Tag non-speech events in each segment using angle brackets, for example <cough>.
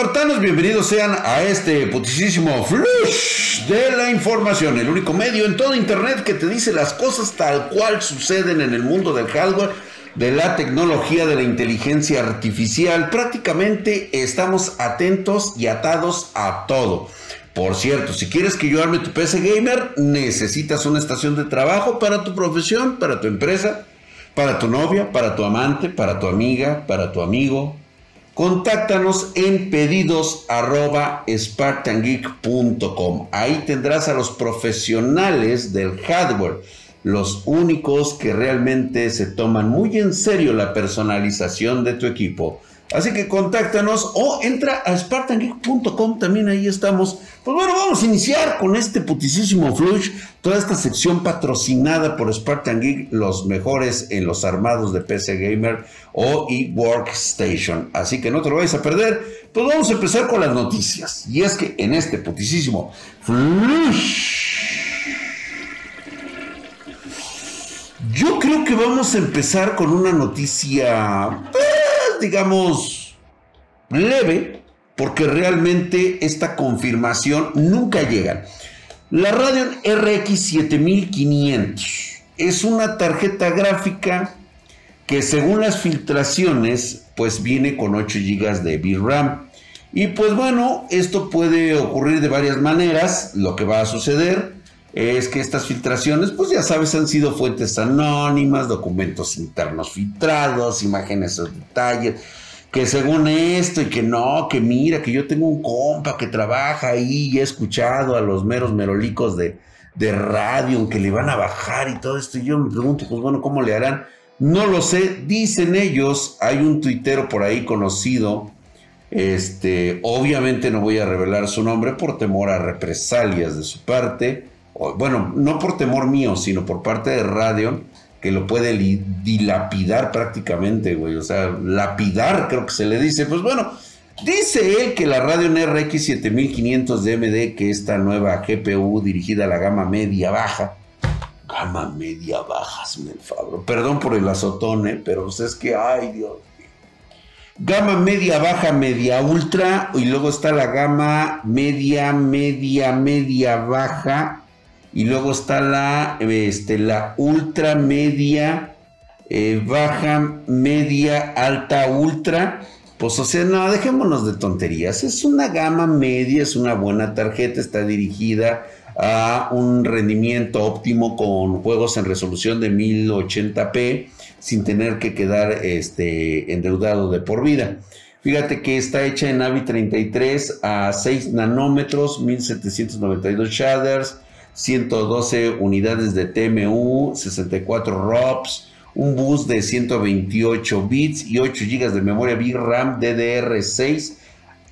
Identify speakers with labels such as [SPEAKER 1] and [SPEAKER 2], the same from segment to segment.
[SPEAKER 1] espartanos, bienvenidos sean a este putisísimo flush de la información, el único medio en todo internet que te dice las cosas tal cual suceden en el mundo del hardware, de la tecnología, de la inteligencia artificial. Prácticamente estamos atentos y atados a todo. Por cierto, si quieres que yo arme tu PC gamer, necesitas una estación de trabajo para tu profesión, para tu empresa, para tu novia, para tu amante, para tu amiga, para tu amigo, Contáctanos en pedidos arroba spartangeek.com. Ahí tendrás a los profesionales del hardware, los únicos que realmente se toman muy en serio la personalización de tu equipo Así que contáctanos o entra a spartangeek.com, también ahí estamos. Pues bueno, vamos a iniciar con este putisísimo flush, toda esta sección patrocinada por Spartan Geek, los mejores en los armados de PC Gamer o eWorkstation. Así que no te lo vayas a perder. Pues vamos a empezar con las noticias. Y es que en este putisísimo flush... Yo creo que vamos a empezar con una noticia digamos, leve, porque realmente esta confirmación nunca llega. La Radeon RX 7500 es una tarjeta gráfica que según las filtraciones, pues viene con 8 GB de VRAM. Y pues bueno, esto puede ocurrir de varias maneras. Lo que va a suceder es que estas filtraciones, pues ya sabes, han sido fuentes anónimas, documentos internos filtrados, imágenes o detalles, que según esto y que no, que mira, que yo tengo un compa que trabaja ahí y he escuchado a los meros merolicos de, de radio que le van a bajar y todo esto. Y yo me pregunto, pues bueno, ¿cómo le harán? No lo sé, dicen ellos, hay un tuitero por ahí conocido, este, obviamente no voy a revelar su nombre por temor a represalias de su parte, bueno, no por temor mío, sino por parte de Radio, que lo puede dilapidar prácticamente, güey. O sea, lapidar, creo que se le dice. Pues bueno, dice él que la Radio RX 7500 DMD, que esta nueva GPU dirigida a la gama media baja, gama media baja, me favor. Perdón por el azotón, ¿eh? pero pues es que, ay Dios. Gama media baja, media ultra, y luego está la gama media, media, media baja y luego está la, este, la ultra media, eh, baja, media, alta, ultra. Pues o sea, no, dejémonos de tonterías. Es una gama media, es una buena tarjeta, está dirigida a un rendimiento óptimo con juegos en resolución de 1080p sin tener que quedar este, endeudado de por vida. Fíjate que está hecha en AVI 33 a 6 nanómetros, 1792 shaders, 112 unidades de TMU, 64 ROPS, un bus de 128 bits y 8 GB de memoria VRAM DDR6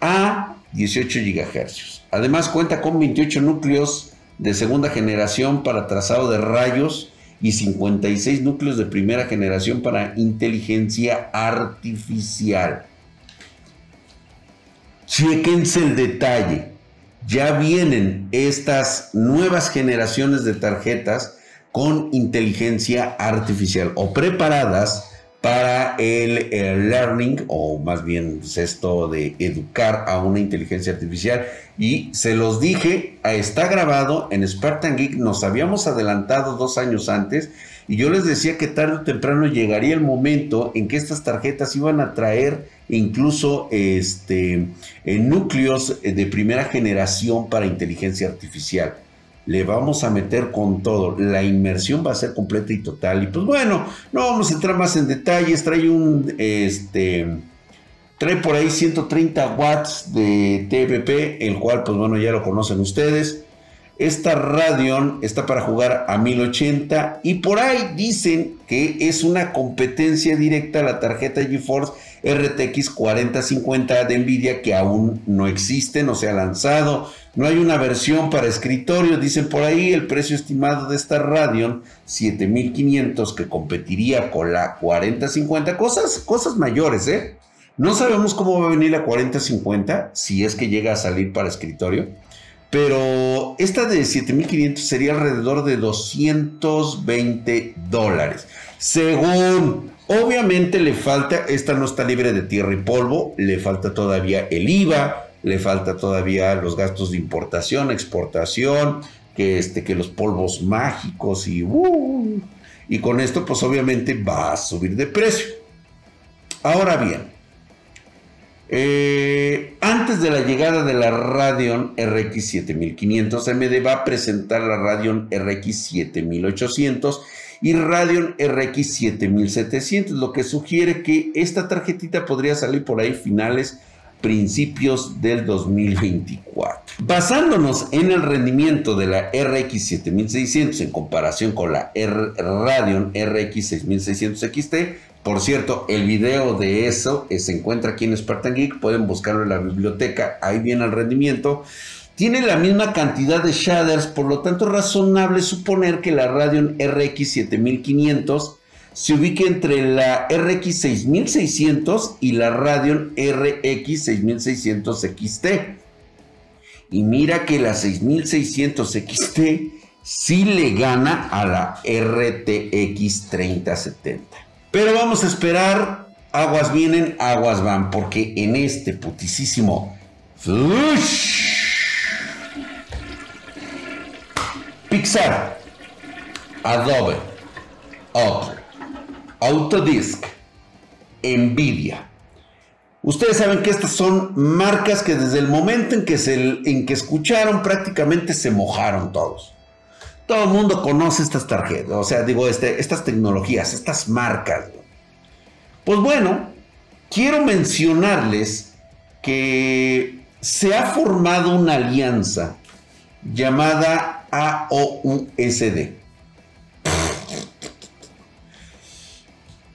[SPEAKER 1] a 18 GHz. Además cuenta con 28 núcleos de segunda generación para trazado de rayos y 56 núcleos de primera generación para inteligencia artificial. Chequense el detalle ya vienen estas nuevas generaciones de tarjetas con inteligencia artificial o preparadas para el, learning o más bien pues, esto de educar a una inteligencia artificial. Y se los dije, está grabado en Spartan Geek, nos habíamos adelantado dos años antes y yo les decía que tarde o temprano llegaría el momento en que estas tarjetas iban a traer incluso este, en núcleos de primera generación para inteligencia artificial. Le vamos a meter con todo. La inmersión va a ser completa y total. Y pues bueno, no vamos a entrar más en detalles. Trae un, este, trae por ahí 130 watts de TVP, el cual pues bueno ya lo conocen ustedes. Esta Radeon está para jugar a 1080 y por ahí dicen que es una competencia directa a la tarjeta GeForce RTX 4050 de Nvidia que aún no existe, no se ha lanzado. No hay una versión para escritorio, dicen por ahí el precio estimado de esta Radeon 7500 que competiría con la 4050, cosas, cosas mayores, ¿eh? No sabemos cómo va a venir la 4050 si es que llega a salir para escritorio pero esta de 7500 sería alrededor de 220 dólares. Según Obviamente le falta, esta no está libre de tierra y polvo, le falta todavía el IVA, le falta todavía los gastos de importación, exportación, que, este, que los polvos mágicos y, uh, y con esto pues obviamente va a subir de precio. Ahora bien, eh, antes de la llegada de la Radeon RX 7500, AMD va a presentar la Radeon RX 7800 y Radeon RX 7700, lo que sugiere que esta tarjetita podría salir por ahí finales principios del 2024. Basándonos en el rendimiento de la RX 7600 en comparación con la Radeon RX 6600 XT, por cierto, el video de eso se encuentra aquí en Spartan Geek, pueden buscarlo en la biblioteca, ahí viene el rendimiento. Tiene la misma cantidad de shaders, por lo tanto es razonable suponer que la Radeon RX 7500 se ubique entre la RX 6600 y la Radeon RX 6600 XT. Y mira que la 6600 XT sí le gana a la RTX 3070. Pero vamos a esperar, aguas vienen, aguas van, porque en este putisísimo... Pixar, Adobe, Apple, Autodisk, Nvidia. Ustedes saben que estas son marcas que desde el momento en que, se, en que escucharon prácticamente se mojaron todos. Todo el mundo conoce estas tarjetas, o sea, digo, este, estas tecnologías, estas marcas. Pues bueno, quiero mencionarles que se ha formado una alianza llamada AOUSD.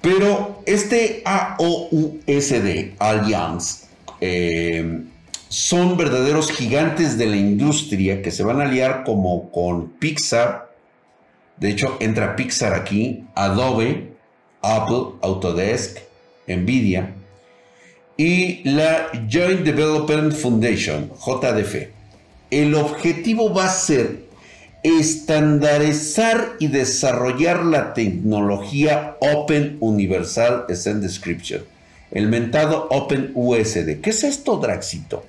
[SPEAKER 1] Pero este AOUSD, Alliance, eh, son verdaderos gigantes de la industria que se van a aliar como con Pixar. De hecho, entra Pixar aquí, Adobe, Apple, Autodesk, Nvidia y la Joint Development Foundation, JDF. El objetivo va a ser estandarizar y desarrollar la tecnología Open Universal Send Description, el mentado Open USD. ¿Qué es esto, Draxito?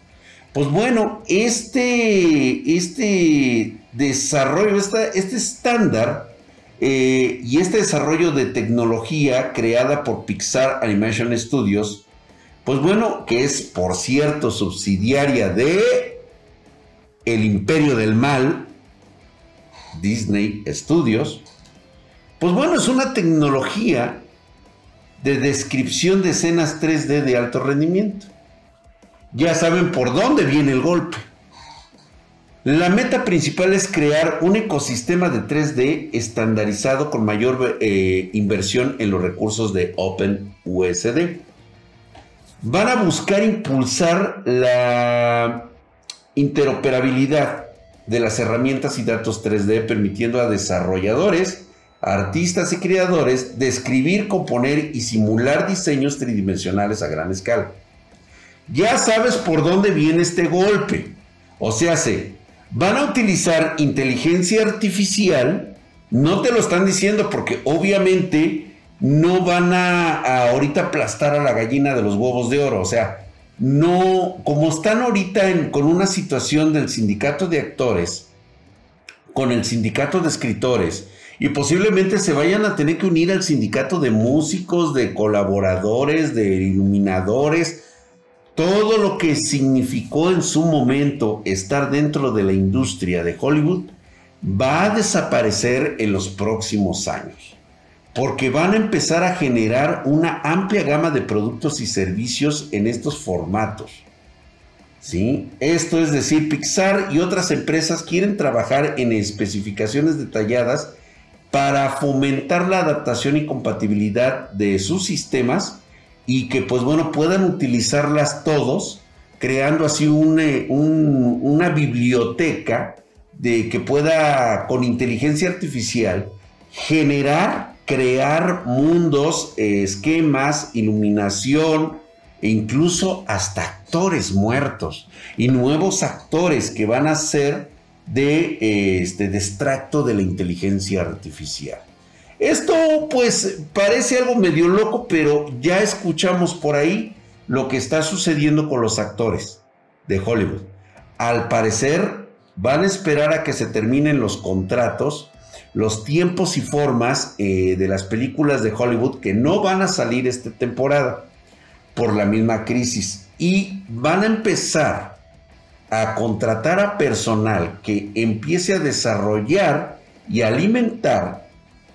[SPEAKER 1] Pues bueno, este, este desarrollo, este, este estándar eh, y este desarrollo de tecnología creada por Pixar Animation Studios, pues bueno, que es por cierto subsidiaria de el Imperio del Mal, Disney Studios, pues bueno, es una tecnología de descripción de escenas 3D de alto rendimiento. Ya saben por dónde viene el golpe. La meta principal es crear un ecosistema de 3D estandarizado con mayor eh, inversión en los recursos de OpenUSD. Van a buscar impulsar la interoperabilidad de las herramientas y datos 3D, permitiendo a desarrolladores, artistas y creadores describir, componer y simular diseños tridimensionales a gran escala. Ya sabes por dónde viene este golpe. O sea, se van a utilizar inteligencia artificial, no te lo están diciendo porque obviamente no van a, ahorita aplastar a la gallina de los huevos de oro, o sea, no, como están ahorita con una situación del sindicato de actores, con el sindicato de escritores, y posiblemente se vayan a tener que unir al sindicato de músicos, de colaboradores, de iluminadores, todo lo que significó en su momento estar dentro de la industria de Hollywood va a desaparecer en los próximos años porque van a empezar a generar una amplia gama de productos y servicios en estos formatos. ¿Sí? Esto es decir, Pixar y otras empresas quieren trabajar en especificaciones detalladas para fomentar la adaptación y compatibilidad de sus sistemas y que pues bueno puedan utilizarlas todos creando así una biblioteca de que pueda con inteligencia artificial generar crear mundos, esquemas, iluminación e incluso hasta actores muertos y nuevos actores que van a ser de este de extracto de la inteligencia artificial. Esto pues parece algo medio loco, pero ya escuchamos por ahí lo que está sucediendo con los actores de Hollywood. Al parecer van a esperar a que se terminen los contratos, los tiempos y formas eh, de las películas de Hollywood que no van a salir esta temporada por la misma crisis y van a empezar a contratar a personal que empiece a desarrollar y alimentar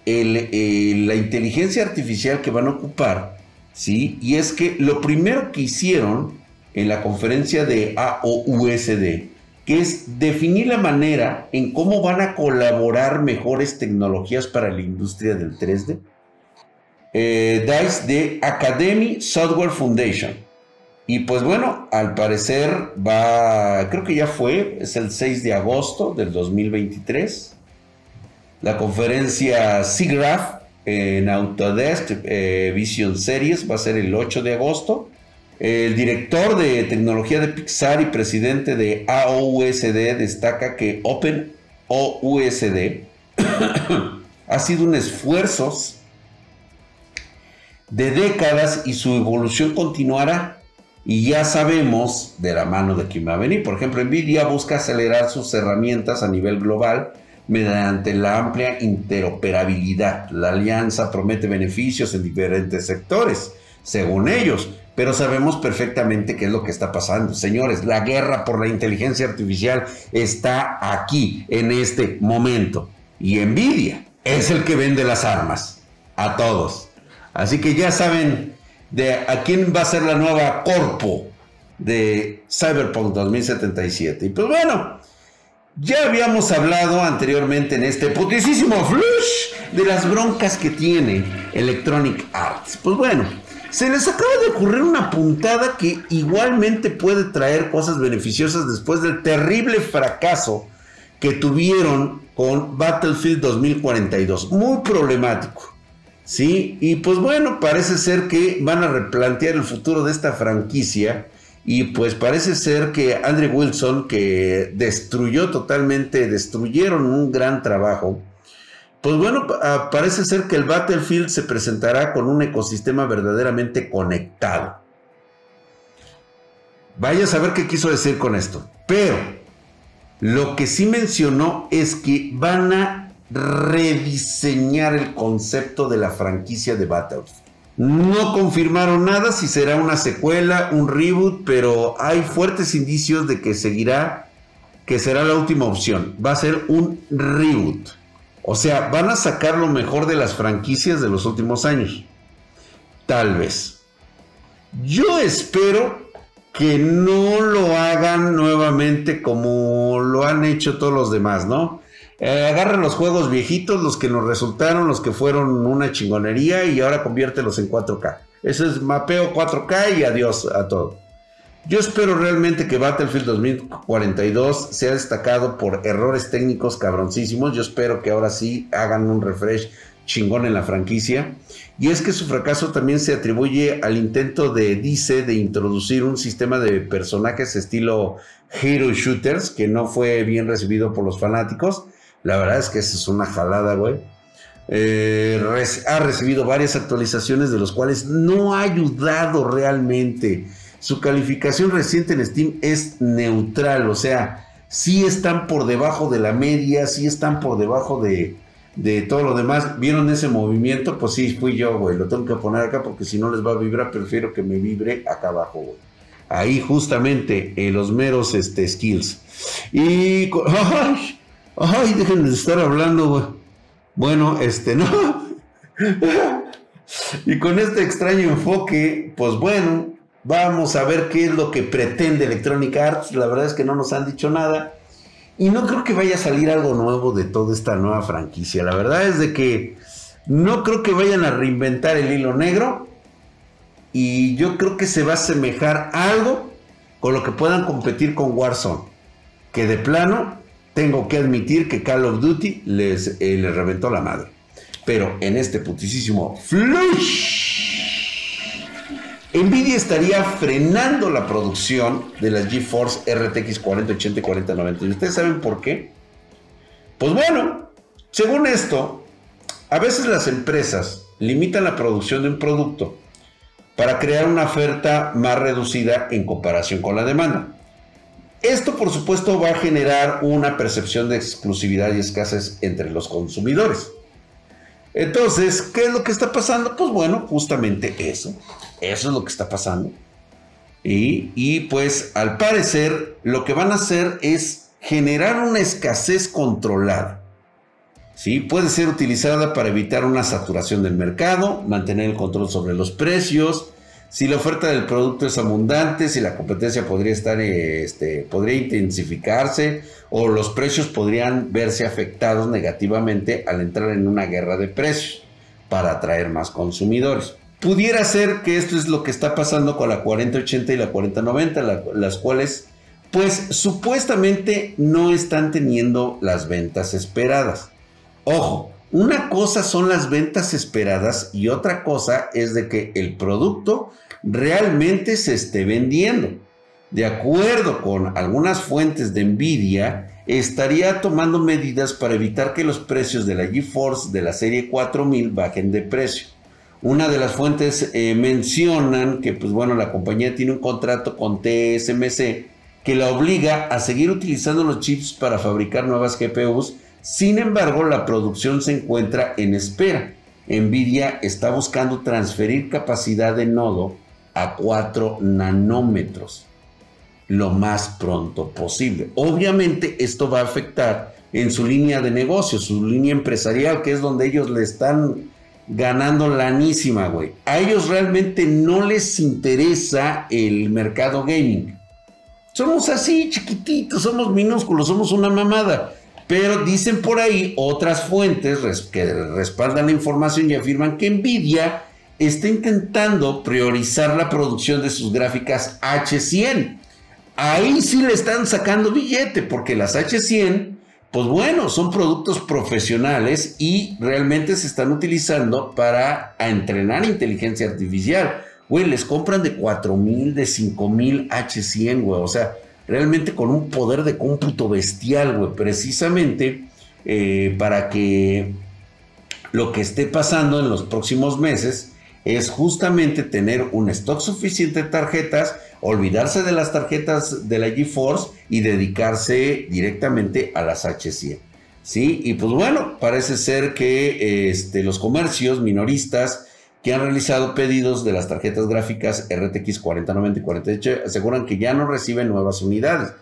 [SPEAKER 1] la inteligencia artificial que van a ocupar, ¿sí? Y es que lo primero que hicieron en la conferencia de AOUSD, que es definir la manera en cómo van a colaborar mejores tecnologías para la industria del 3D. Eh, DICE de Academy Software Foundation. Y pues bueno, al parecer va, creo que ya fue, es el 6 de agosto del 2023. La conferencia SIGGRAPH en Autodesk eh, Vision Series va a ser el 8 de agosto. El director de tecnología de Pixar y presidente de AOUSD destaca que OpenOUSD <coughs> ha sido un esfuerzo de décadas y su evolución continuará. Y ya sabemos de la mano de quién va a venir. Por ejemplo, Nvidia busca acelerar sus herramientas a nivel global mediante la amplia interoperabilidad. La alianza promete beneficios en diferentes sectores, según ellos, pero sabemos perfectamente qué es lo que está pasando. Señores, la guerra por la inteligencia artificial está aquí, en este momento. Y Nvidia es el que vende las armas a todos. Así que ya saben de a quién va a ser la nueva corpo de Cyberpunk 2077. Y pues bueno, ya habíamos hablado anteriormente en este putisísimo flush de las broncas que tiene Electronic Arts. Pues bueno, se les acaba de ocurrir una puntada que igualmente puede traer cosas beneficiosas después del terrible fracaso que tuvieron con Battlefield 2042. Muy problemático. ¿Sí? Y pues bueno, parece ser que van a replantear el futuro de esta franquicia y pues parece ser que Andrew Wilson, que destruyó totalmente, destruyeron un gran trabajo, pues bueno, ah, parece ser que el Battlefield se presentará con un ecosistema verdaderamente conectado. Vaya a saber qué quiso decir con esto. Pero lo que sí mencionó es que van a rediseñar el concepto de la franquicia de Battlefield. No confirmaron nada si será una secuela, un reboot, pero hay fuertes indicios de que seguirá, que será la última opción. Va a ser un reboot. O sea, van a sacar lo mejor de las franquicias de los últimos años. Tal vez. Yo espero que no lo hagan nuevamente como lo han hecho todos los demás, ¿no? Eh, agarra los juegos viejitos, los que nos resultaron, los que fueron una chingonería y ahora conviértelos en 4K. Eso es mapeo 4K y adiós a todo. Yo espero realmente que Battlefield 2042 sea destacado por errores técnicos cabroncísimos. Yo espero que ahora sí hagan un refresh chingón en la franquicia. Y es que su fracaso también se atribuye al intento de DC de introducir un sistema de personajes estilo Hero Shooters que no fue bien recibido por los fanáticos la verdad es que esa es una jalada, güey. Eh, ha recibido varias actualizaciones de los cuales no ha ayudado realmente. Su calificación reciente en Steam es neutral, o sea, sí están por debajo de la media, sí están por debajo de, todo lo demás. ¿Vieron ese movimiento? Pues sí, fui yo, güey. Lo tengo que poner acá porque si no les va a vibrar, prefiero que me vibre acá abajo, güey. Ahí justamente en los meros este, skills. Y... <laughs> ¡Ay! Ay, dejen de estar hablando, güey. Bueno, este, <laughs> no. y con este extraño enfoque, pues bueno, vamos a ver qué es lo que pretende Electronic Arts. La verdad es que no nos han dicho nada. Y no creo que vaya a salir algo nuevo de toda esta nueva franquicia. La verdad es de que no creo que vayan a reinventar el hilo negro. Y yo creo que se va a asemejar algo con lo que puedan competir con Warzone. Que de plano tengo que admitir que Call of Duty les, eh, reventó la madre. Pero en este putisísimo flush, Nvidia estaría frenando la producción de las GeForce RTX 4080 y 4090. ¿Y ustedes saben por qué? Pues bueno, según esto, A veces las empresas limitan la producción de un producto para crear una oferta más reducida en comparación con la demanda. Esto por supuesto va a generar una percepción de exclusividad y escasez entre los consumidores. Entonces, ¿qué es lo que está pasando? Pues bueno, justamente eso. Eso es lo que está pasando. Y, pues al parecer lo que van a hacer es generar una escasez controlada. ¿Sí? Puede ser utilizada para evitar una saturación del mercado, mantener el control sobre los precios, si la oferta del producto es abundante, si la competencia podría estar, este, podría intensificarse o los precios podrían verse afectados negativamente al entrar en una guerra de precios para atraer más consumidores. Pudiera ser que esto es lo que está pasando con la 4080 y la 4090, las cuales pues supuestamente no están teniendo las ventas esperadas. Ojo, una cosa son las ventas esperadas y otra cosa es de que el producto realmente se esté vendiendo. De acuerdo con algunas fuentes de Nvidia, estaría tomando medidas para evitar que los precios de la GeForce de la serie 4000 bajen de precio. Una de las fuentes eh, mencionan que, pues bueno, la compañía tiene un contrato con TSMC que la obliga a seguir utilizando los chips para fabricar nuevas GPUs sin embargo, la producción se encuentra en espera. Nvidia está buscando transferir capacidad de nodo a 4 nanómetros lo más pronto posible. Obviamente esto va a afectar en su línea de negocio, su línea empresarial, que es donde ellos le están ganando lanísima, güey. A ellos realmente no les interesa el mercado gaming. Somos así, chiquititos, somos minúsculos, somos una mamada. Pero dicen por ahí otras fuentes que respaldan la información y afirman que Nvidia está intentando priorizar la producción de sus gráficas H100. Ahí sí le están sacando billete porque las H100, pues bueno, son productos profesionales y realmente se están utilizando para entrenar inteligencia artificial. Güey, les compran de 4000, de 5000 H100, güey. O sea, realmente con un poder de cómputo bestial, güey, precisamente eh, para que lo que esté pasando en los próximos meses es justamente tener un stock suficiente de tarjetas, olvidarse de las tarjetas de la GeForce y dedicarse directamente a las H100. ¿Sí? Y pues bueno, parece ser que este, los comercios minoristas que han realizado pedidos de las tarjetas gráficas RTX 4090 y 4080 aseguran que ya no reciben nuevas unidades.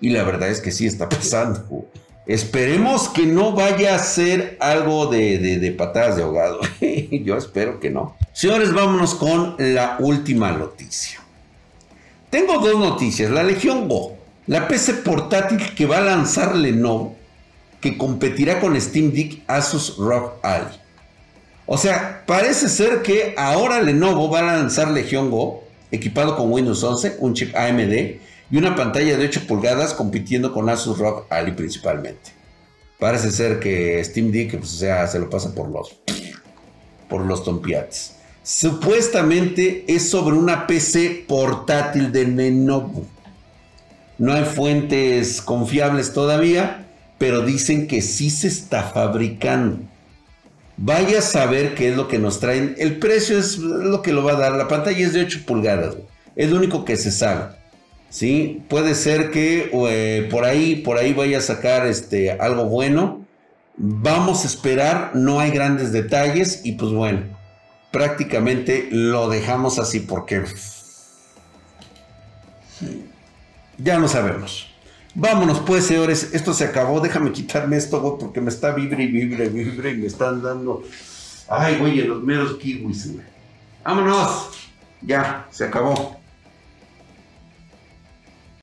[SPEAKER 1] Y la verdad es que sí está pasando. Esperemos que no vaya a ser algo de, patadas de ahogado. <laughs> Yo espero que no. Señores, vámonos con la última noticia. Tengo dos noticias. La Legión Go, la PC portátil que va a lanzar Lenovo, que competirá con Steam Deck Asus ROG Ally. O sea, parece ser que ahora Lenovo va a lanzar Legion Go, equipado con Windows 11, un chip AMD y una pantalla de 8 pulgadas compitiendo con Asus ROG Ally principalmente. Parece ser que Steam Deck pues, sea, se lo pasa por los, por los tompiates. Supuestamente es sobre una PC portátil de Lenovo. No hay fuentes confiables todavía, pero dicen que sí se está fabricando. Vaya a saber qué es lo que nos traen. El precio es lo que lo va a dar. La pantalla es de 8 pulgadas. Es lo único que se sabe. ¿Sí? Puede ser que eh, por ahí, por ahí vaya a sacar este, algo bueno. Vamos a esperar. No hay grandes detalles. Y pues bueno, prácticamente lo dejamos así porque ya no sabemos. Vámonos pues, señores, esto se acabó. Déjame quitarme esto, porque me está vibre y vibre, vibre y me están dando. Ay, güey, los meros kiwis, güey. Vámonos. Ya, se acabó.